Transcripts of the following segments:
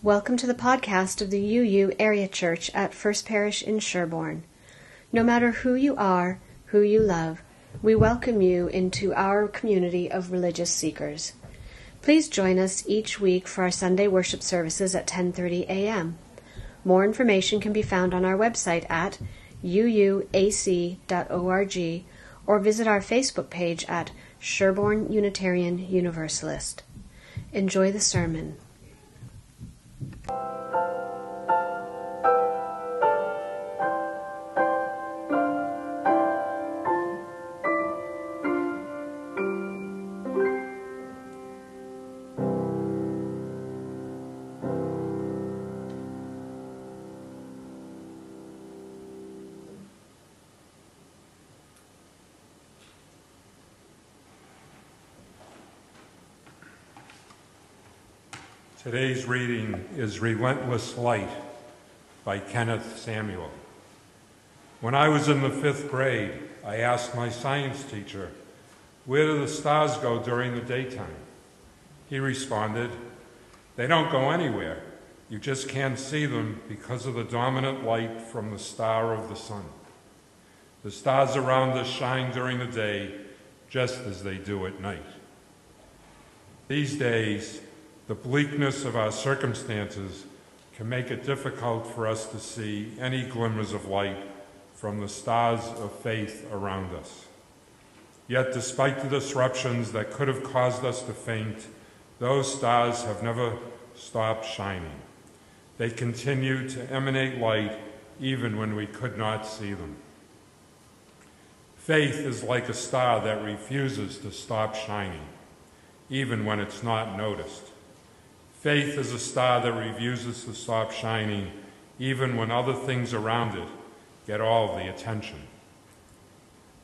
Welcome to the podcast of the UU Area Church at First Parish in Sherborn. No matter who you are, who you love, we welcome you into our community of religious seekers. Please join us each week for our Sunday worship services at 10:30 a.m. More information can be found on our website at uuac.org or visit our Facebook page at Sherborn Unitarian Universalist. Enjoy the sermon. Bye. Today's reading is Relentless Light by Kenneth Samuel. When I was in the fifth grade, I asked my science teacher, Where do the stars go during the daytime? He responded, They don't go anywhere. You just can't see them because of the dominant light from the star of the sun. The stars around us shine during the day just as they do at night. These days, the bleakness of our circumstances can make it difficult for us to see any glimmers of light from the stars of faith around us. Yet, despite the disruptions that could have caused us to faint, those stars have never stopped shining. They continue to emanate light even when we could not see them. Faith is like a star that refuses to stop shining, even when it's not noticed. Faith is a star that refuses to stop shining even when other things around it get all the attention.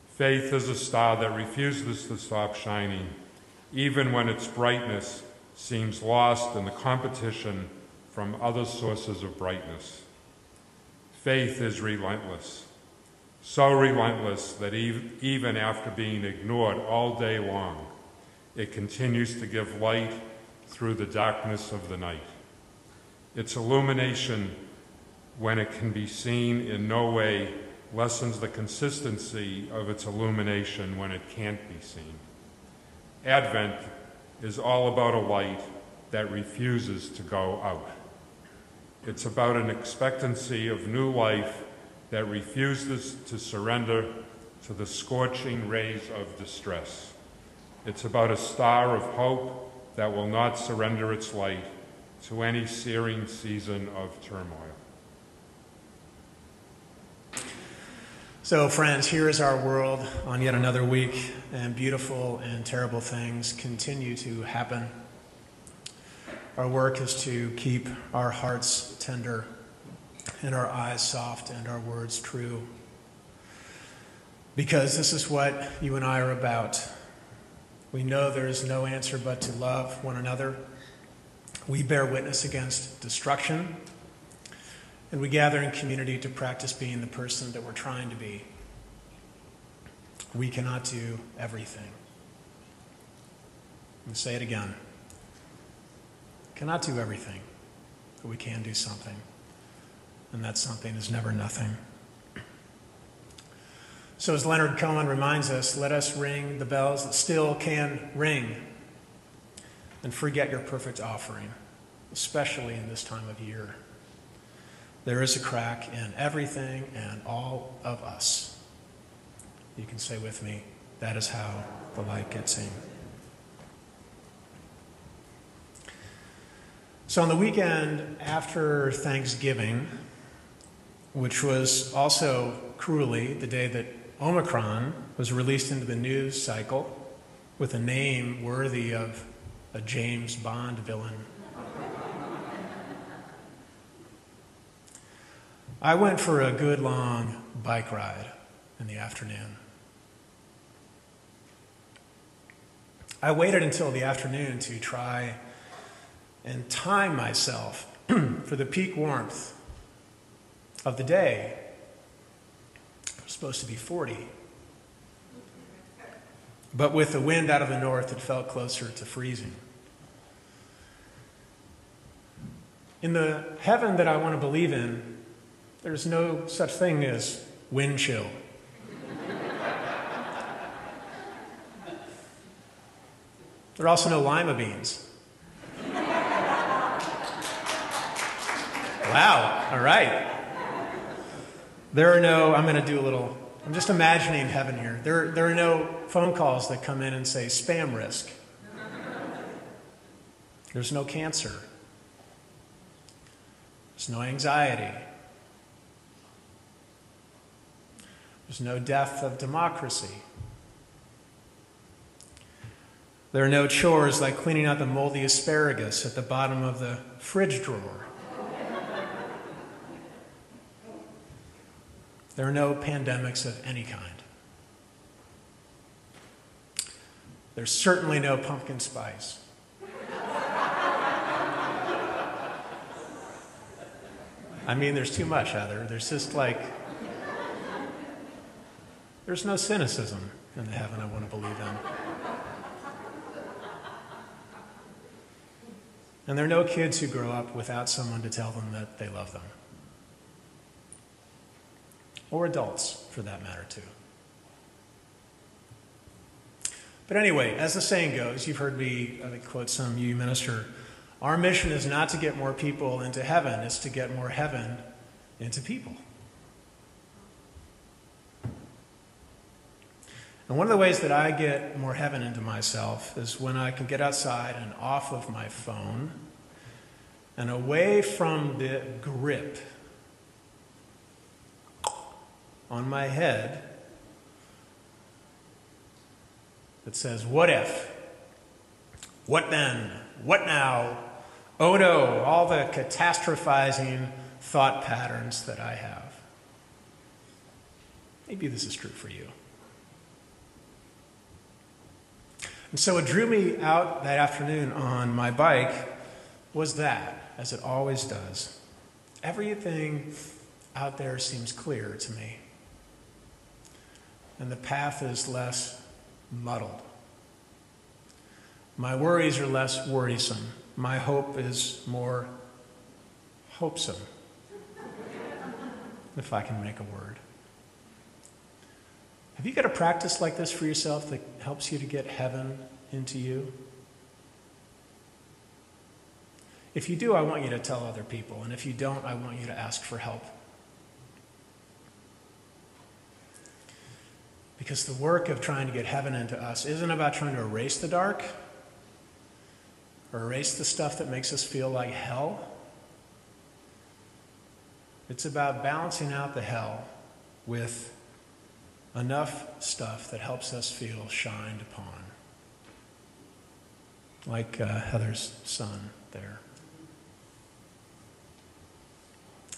Faith is a star that refuses to stop shining even when its brightness seems lost in the competition from other sources of brightness. Faith is relentless, so relentless that even after being ignored all day long, it continues to give light through the darkness of the night. Its illumination, when it can be seen in no way, lessens the consistency of its illumination when it can't be seen. Advent is all about a light that refuses to go out. It's about an expectancy of new life that refuses to surrender to the scorching rays of distress. It's about a star of hope that will not surrender its light to any searing season of turmoil. So, friends, here is our world on yet another week, and beautiful and terrible things continue to happen. Our work is to keep our hearts tender and our eyes soft and our words true. Because this is what you and I are about we know there is no answer but to love one another. We bear witness against destruction. And we gather in community to practice being the person that we're trying to be. We cannot do everything. And say it again. Cannot do everything, but we can do something. And that something is never nothing. So, as Leonard Cohen reminds us, let us ring the bells that still can ring and forget your perfect offering, especially in this time of year. There is a crack in everything and all of us. You can say with me, that is how the light gets in. So, on the weekend after Thanksgiving, which was also cruelly the day that Omicron was released into the news cycle with a name worthy of a James Bond villain. I went for a good long bike ride in the afternoon. I waited until the afternoon to try and time myself for the peak warmth of the day supposed to be 40. But with the wind out of the north, it felt closer to freezing. In the heaven that I want to believe in, there's no such thing as wind chill. there are also no lima beans. Wow, all right. There are no, I'm going to do a little, I'm just imagining heaven here. There, there are no phone calls that come in and say spam risk. There's no cancer. There's no anxiety. There's no death of democracy. There are no chores like cleaning out the moldy asparagus at the bottom of the fridge drawer. There are no pandemics of any kind. There's certainly no pumpkin spice. I mean, there's too much, Heather. There's just like, there's no cynicism in the heaven I want to believe in. And there are no kids who grow up without someone to tell them that they love them or adults for that matter, too. But anyway, as the saying goes, you've heard me think, quote some UU minister our mission is not to get more people into heaven, it's to get more heaven into people. And one of the ways that I get more heaven into myself is when I can get outside and off of my phone and away from the grip on my head that says, What if? What then? What now? Oh no, all the catastrophizing thought patterns that I have. Maybe this is true for you. And so what drew me out that afternoon on my bike was that, as it always does. Everything out there seems clear to me and the path is less muddled. My worries are less worrisome. My hope is more hopesome, if I can make a word. Have you got a practice like this for yourself that helps you to get heaven into you? If you do, I want you to tell other people. And if you don't, I want you to ask for help. Because the work of trying to get heaven into us isn't about trying to erase the dark or erase the stuff that makes us feel like hell. It's about balancing out the hell with enough stuff that helps us feel shined upon. Like uh, Heather's son there.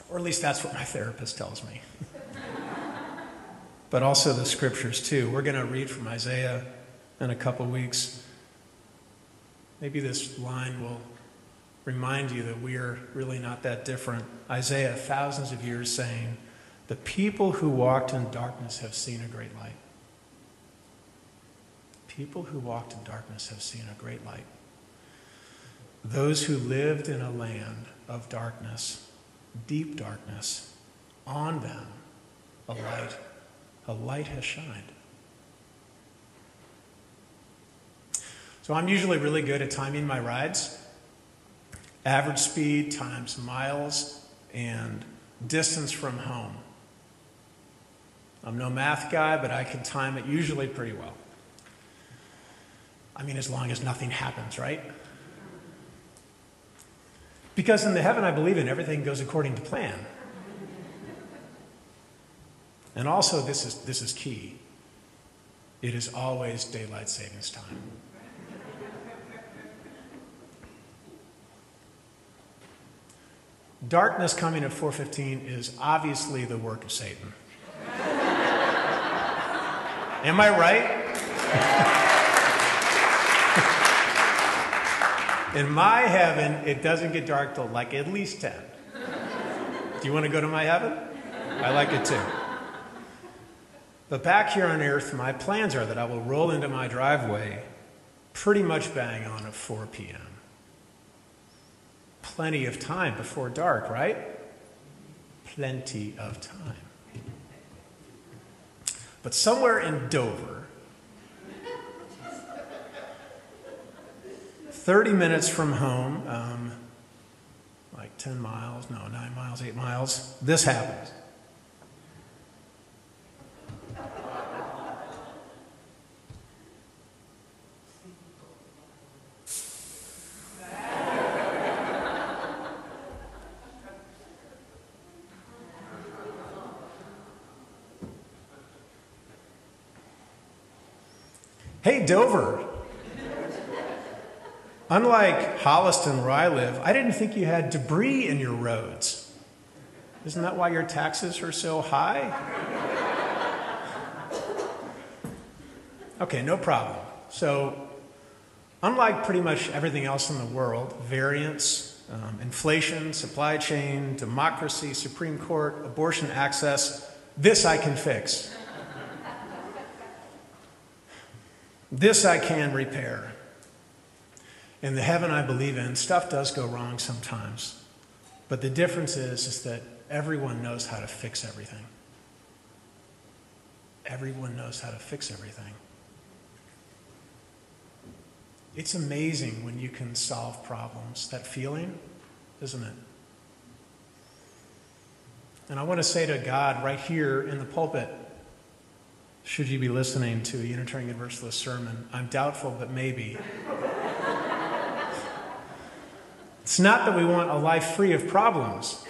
Or at least that's what my therapist tells me. but also the scriptures too. We're going to read from Isaiah in a couple weeks. Maybe this line will remind you that we are really not that different. Isaiah, thousands of years saying, The people who walked in darkness have seen a great light. People who walked in darkness have seen a great light. Those who lived in a land of darkness, deep darkness, on them a light a light has shined. So I'm usually really good at timing my rides. Average speed times miles and distance from home. I'm no math guy, but I can time it usually pretty well. I mean, as long as nothing happens, right? Because in the heaven I believe in, everything goes according to plan. And also, this is, this is key it is always daylight savings time. Darkness coming at 4:15 is obviously the work of Satan. Am I right? In my heaven, it doesn't get dark till like at least 10. Do you want to go to my heaven? I like it too. But back here on earth, my plans are that I will roll into my driveway pretty much bang on at 4 p.m. plenty of time before dark, right? Plenty of time. But somewhere in Dover, 30 minutes from home, um, like 10 miles, no, 9 miles, 8 miles, this happens. Hey, Dover. Unlike Holliston, where I live, I didn't think you had debris in your roads. Isn't that why your taxes are so high? Okay, no problem. So, unlike pretty much everything else in the world, variance, um, inflation, supply chain, democracy, Supreme Court, abortion access, this I can fix. This I can repair. In the heaven I believe in, stuff does go wrong sometimes. But the difference is, is that everyone knows how to fix everything. Everyone knows how to fix everything. It's amazing when you can solve problems. That feeling, isn't it? And I want to say to God right here in the pulpit, should you be listening to a Unitarian Universalist sermon, I'm doubtful, but maybe. it's not that we want a life free of problems,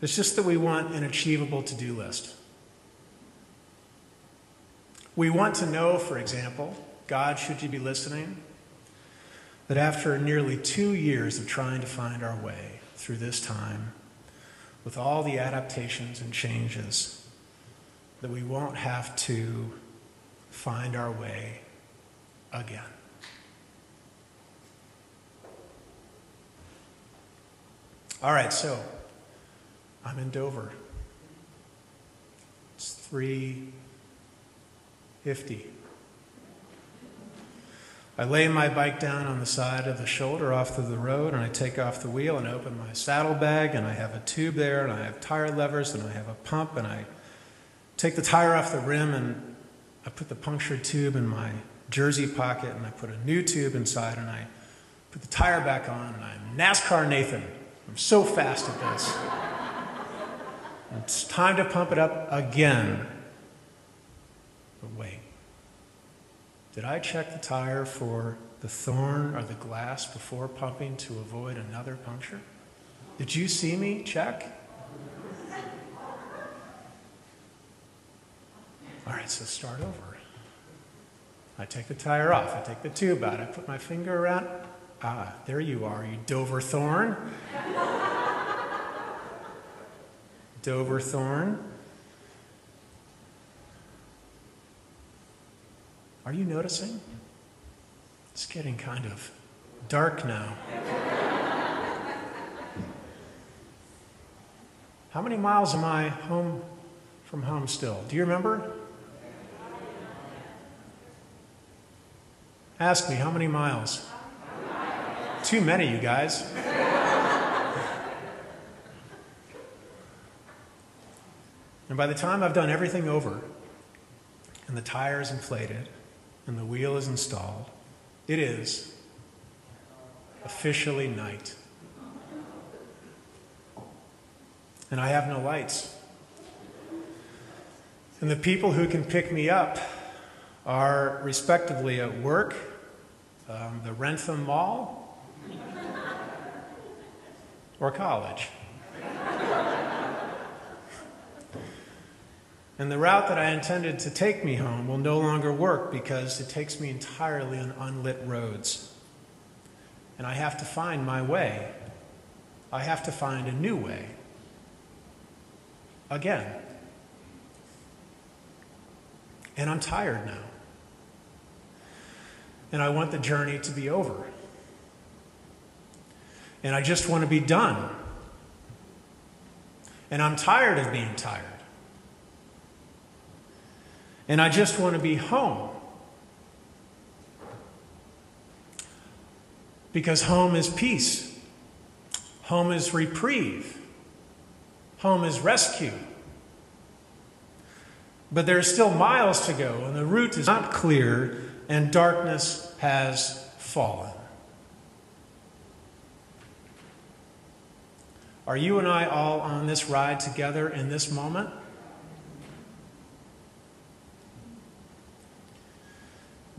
it's just that we want an achievable to do list. We want to know, for example, God, should you be listening, that after nearly two years of trying to find our way through this time, with all the adaptations and changes, that we won't have to find our way again. All right, so I'm in Dover. It's 350. I lay my bike down on the side of the shoulder off to the road and I take off the wheel and open my saddlebag and I have a tube there and I have tire levers and I have a pump and I take the tire off the rim and I put the punctured tube in my jersey pocket and I put a new tube inside and I put the tire back on and I'm NASCAR Nathan. I'm so fast at this. it's time to pump it up again. But wait. Did I check the tire for the thorn or the glass before pumping to avoid another puncture? Did you see me check? All right, so start over. I take the tire off. I take the tube out. I put my finger around. Ah, there you are, you Dover thorn. Dover thorn. Are you noticing? It's getting kind of dark now. How many miles am I home from home still? Do you remember? Ask me, how many miles? Too many, you guys. and by the time I've done everything over, and the tire is inflated, and the wheel is installed, it is officially night. And I have no lights. And the people who can pick me up are respectively at work, um, the Wrentham Mall, or college. And the route that I intended to take me home will no longer work because it takes me entirely on unlit roads. And I have to find my way. I have to find a new way. Again. And I'm tired now and I want the journey to be over. And I just want to be done. And I'm tired of being tired. And I just want to be home. Because home is peace, home is reprieve, home is rescue. But there are still miles to go, and the route is not clear, and darkness has fallen. Are you and I all on this ride together in this moment?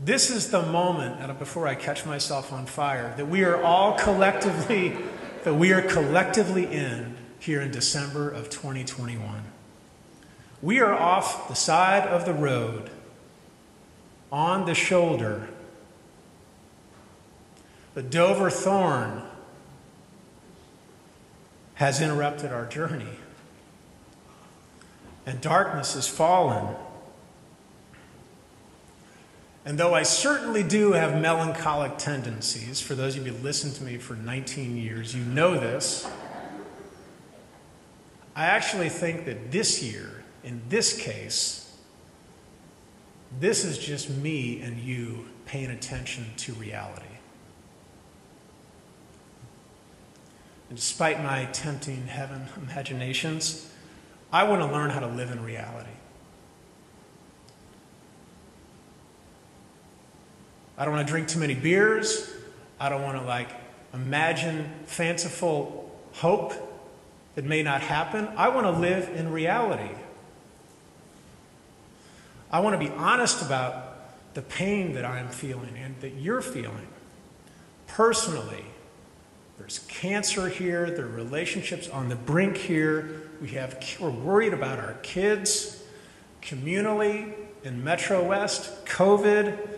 This is the moment, before I catch myself on fire, that we are all collectively, that we are collectively in here in December of 2021. We are off the side of the road, on the shoulder. The Dover thorn has interrupted our journey, and darkness has fallen. And though I certainly do have melancholic tendencies, for those of you who listened to me for 19 years, you know this. I actually think that this year, in this case, this is just me and you paying attention to reality. And despite my tempting heaven imaginations, I want to learn how to live in reality. I don't want to drink too many beers. I don't want to like imagine fanciful hope that may not happen. I want to live in reality. I want to be honest about the pain that I am feeling and that you're feeling personally. There's cancer here, there are relationships on the brink here. We have, we're worried about our kids, communally, in Metro West, COVID,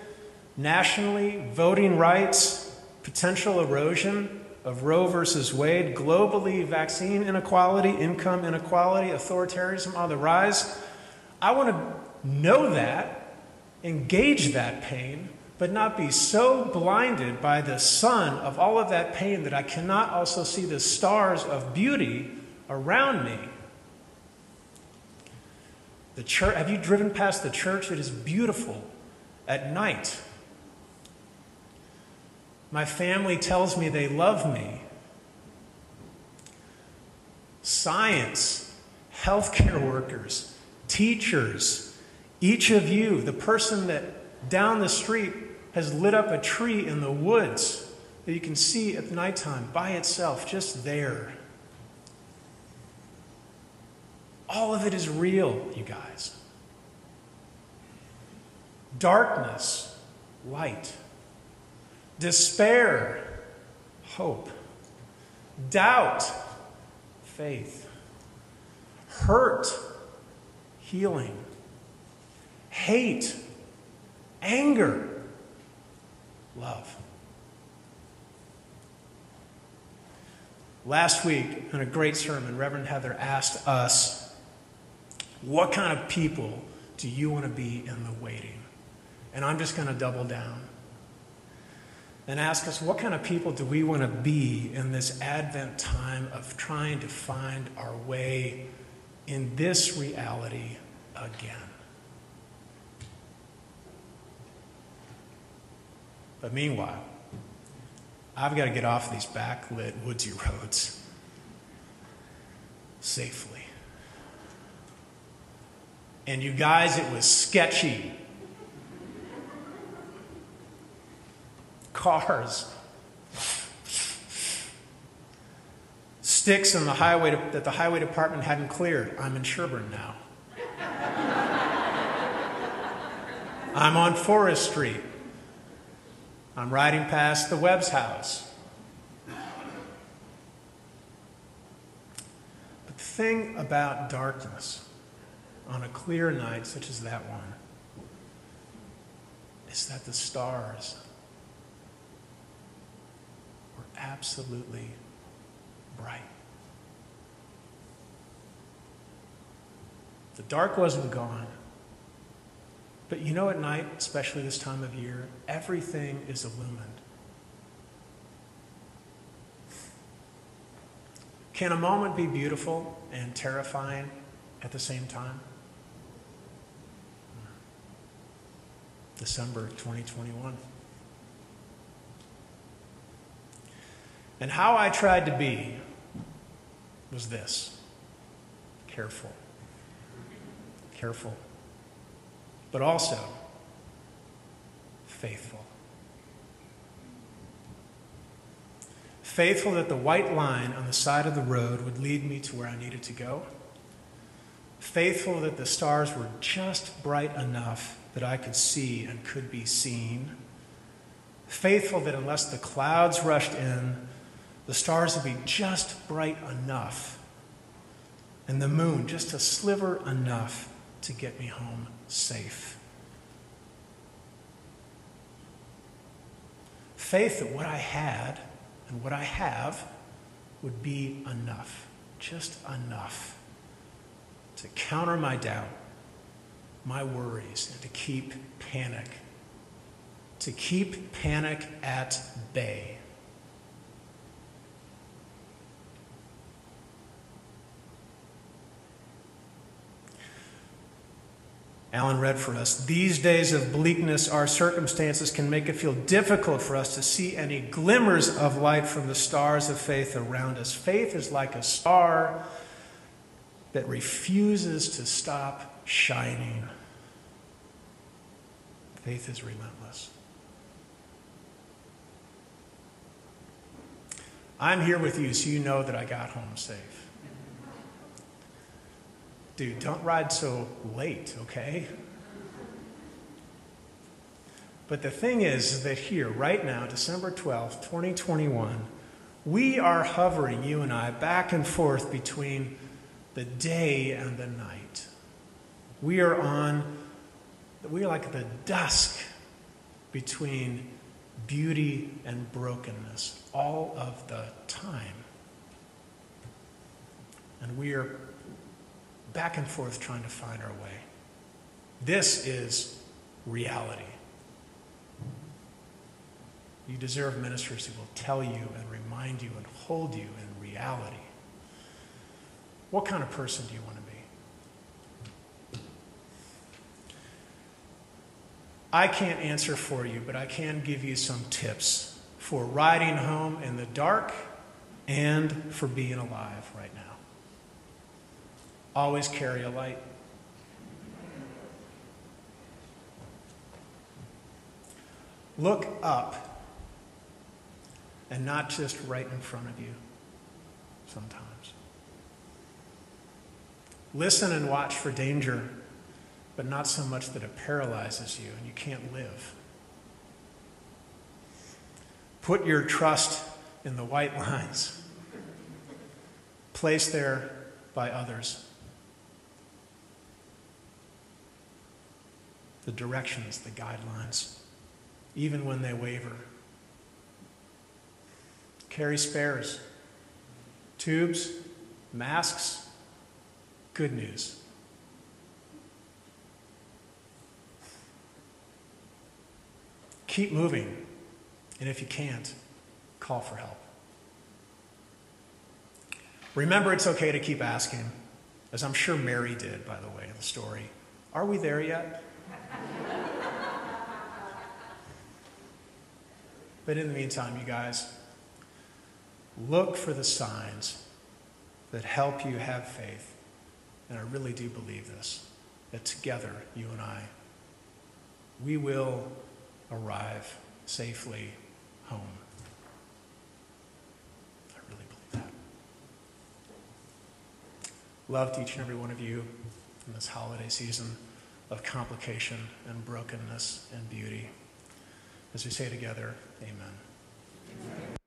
nationally, voting rights, potential erosion of Roe versus Wade, globally, vaccine inequality, income inequality, authoritarianism on the rise. I want to know that, engage that pain, but not be so blinded by the sun of all of that pain that I cannot also see the stars of beauty around me. The church, have you driven past the church? It is beautiful at night. My family tells me they love me. Science, healthcare workers, teachers, each of you, the person that down the street has lit up a tree in the woods that you can see at nighttime by itself, just there. All of it is real, you guys. Darkness, light. Despair, hope. Doubt, faith. Hurt, healing. Hate, anger, love. Last week, in a great sermon, Reverend Heather asked us, What kind of people do you want to be in the waiting? And I'm just going to double down and ask us, What kind of people do we want to be in this Advent time of trying to find our way in this reality again? But meanwhile, I've got to get off these backlit woodsy roads safely. And you guys, it was sketchy. Cars. Sticks in the highway that the highway department hadn't cleared. I'm in Sherborn now. I'm on Forest Street. I'm riding past the Webb's house. But the thing about darkness on a clear night such as that one is that the stars were absolutely bright. The dark wasn't gone. But you know, at night, especially this time of year, everything is illumined. Can a moment be beautiful and terrifying at the same time? December 2021. And how I tried to be was this careful. Careful. But also faithful. Faithful that the white line on the side of the road would lead me to where I needed to go. Faithful that the stars were just bright enough that I could see and could be seen. Faithful that unless the clouds rushed in, the stars would be just bright enough and the moon just a sliver enough to get me home safe. Faith that what I had and what I have would be enough, just enough to counter my doubt, my worries, and to keep panic, to keep panic at bay. Alan read for us. These days of bleakness, our circumstances can make it feel difficult for us to see any glimmers of light from the stars of faith around us. Faith is like a star that refuses to stop shining. Faith is relentless. I'm here with you so you know that I got home safe. Dude, don't ride so late, okay? But the thing is that here, right now, December 12th, 2021, we are hovering, you and I, back and forth between the day and the night. We are on, we are like the dusk between beauty and brokenness all of the time. And we are back and forth trying to find our way. This is reality. You deserve ministers who will tell you and remind you and hold you in reality. What kind of person do you want to be? I can't answer for you, but I can give you some tips for riding home in the dark and for being alive right now. Always carry a light. Look up and not just right in front of you sometimes. Listen and watch for danger, but not so much that it paralyzes you and you can't live. Put your trust in the white lines, placed there by others. The directions, the guidelines, even when they waver. Carry spares, tubes, masks, good news. Keep moving, and if you can't, call for help. Remember, it's okay to keep asking, as I'm sure Mary did, by the way, in the story. Are we there yet? But in the meantime, you guys, look for the signs that help you have faith and I really do believe this, that together, you and I, we will arrive safely home. I really believe that. Love to each and every one of you in this holiday season of complication and brokenness and beauty. As we say together, amen. amen.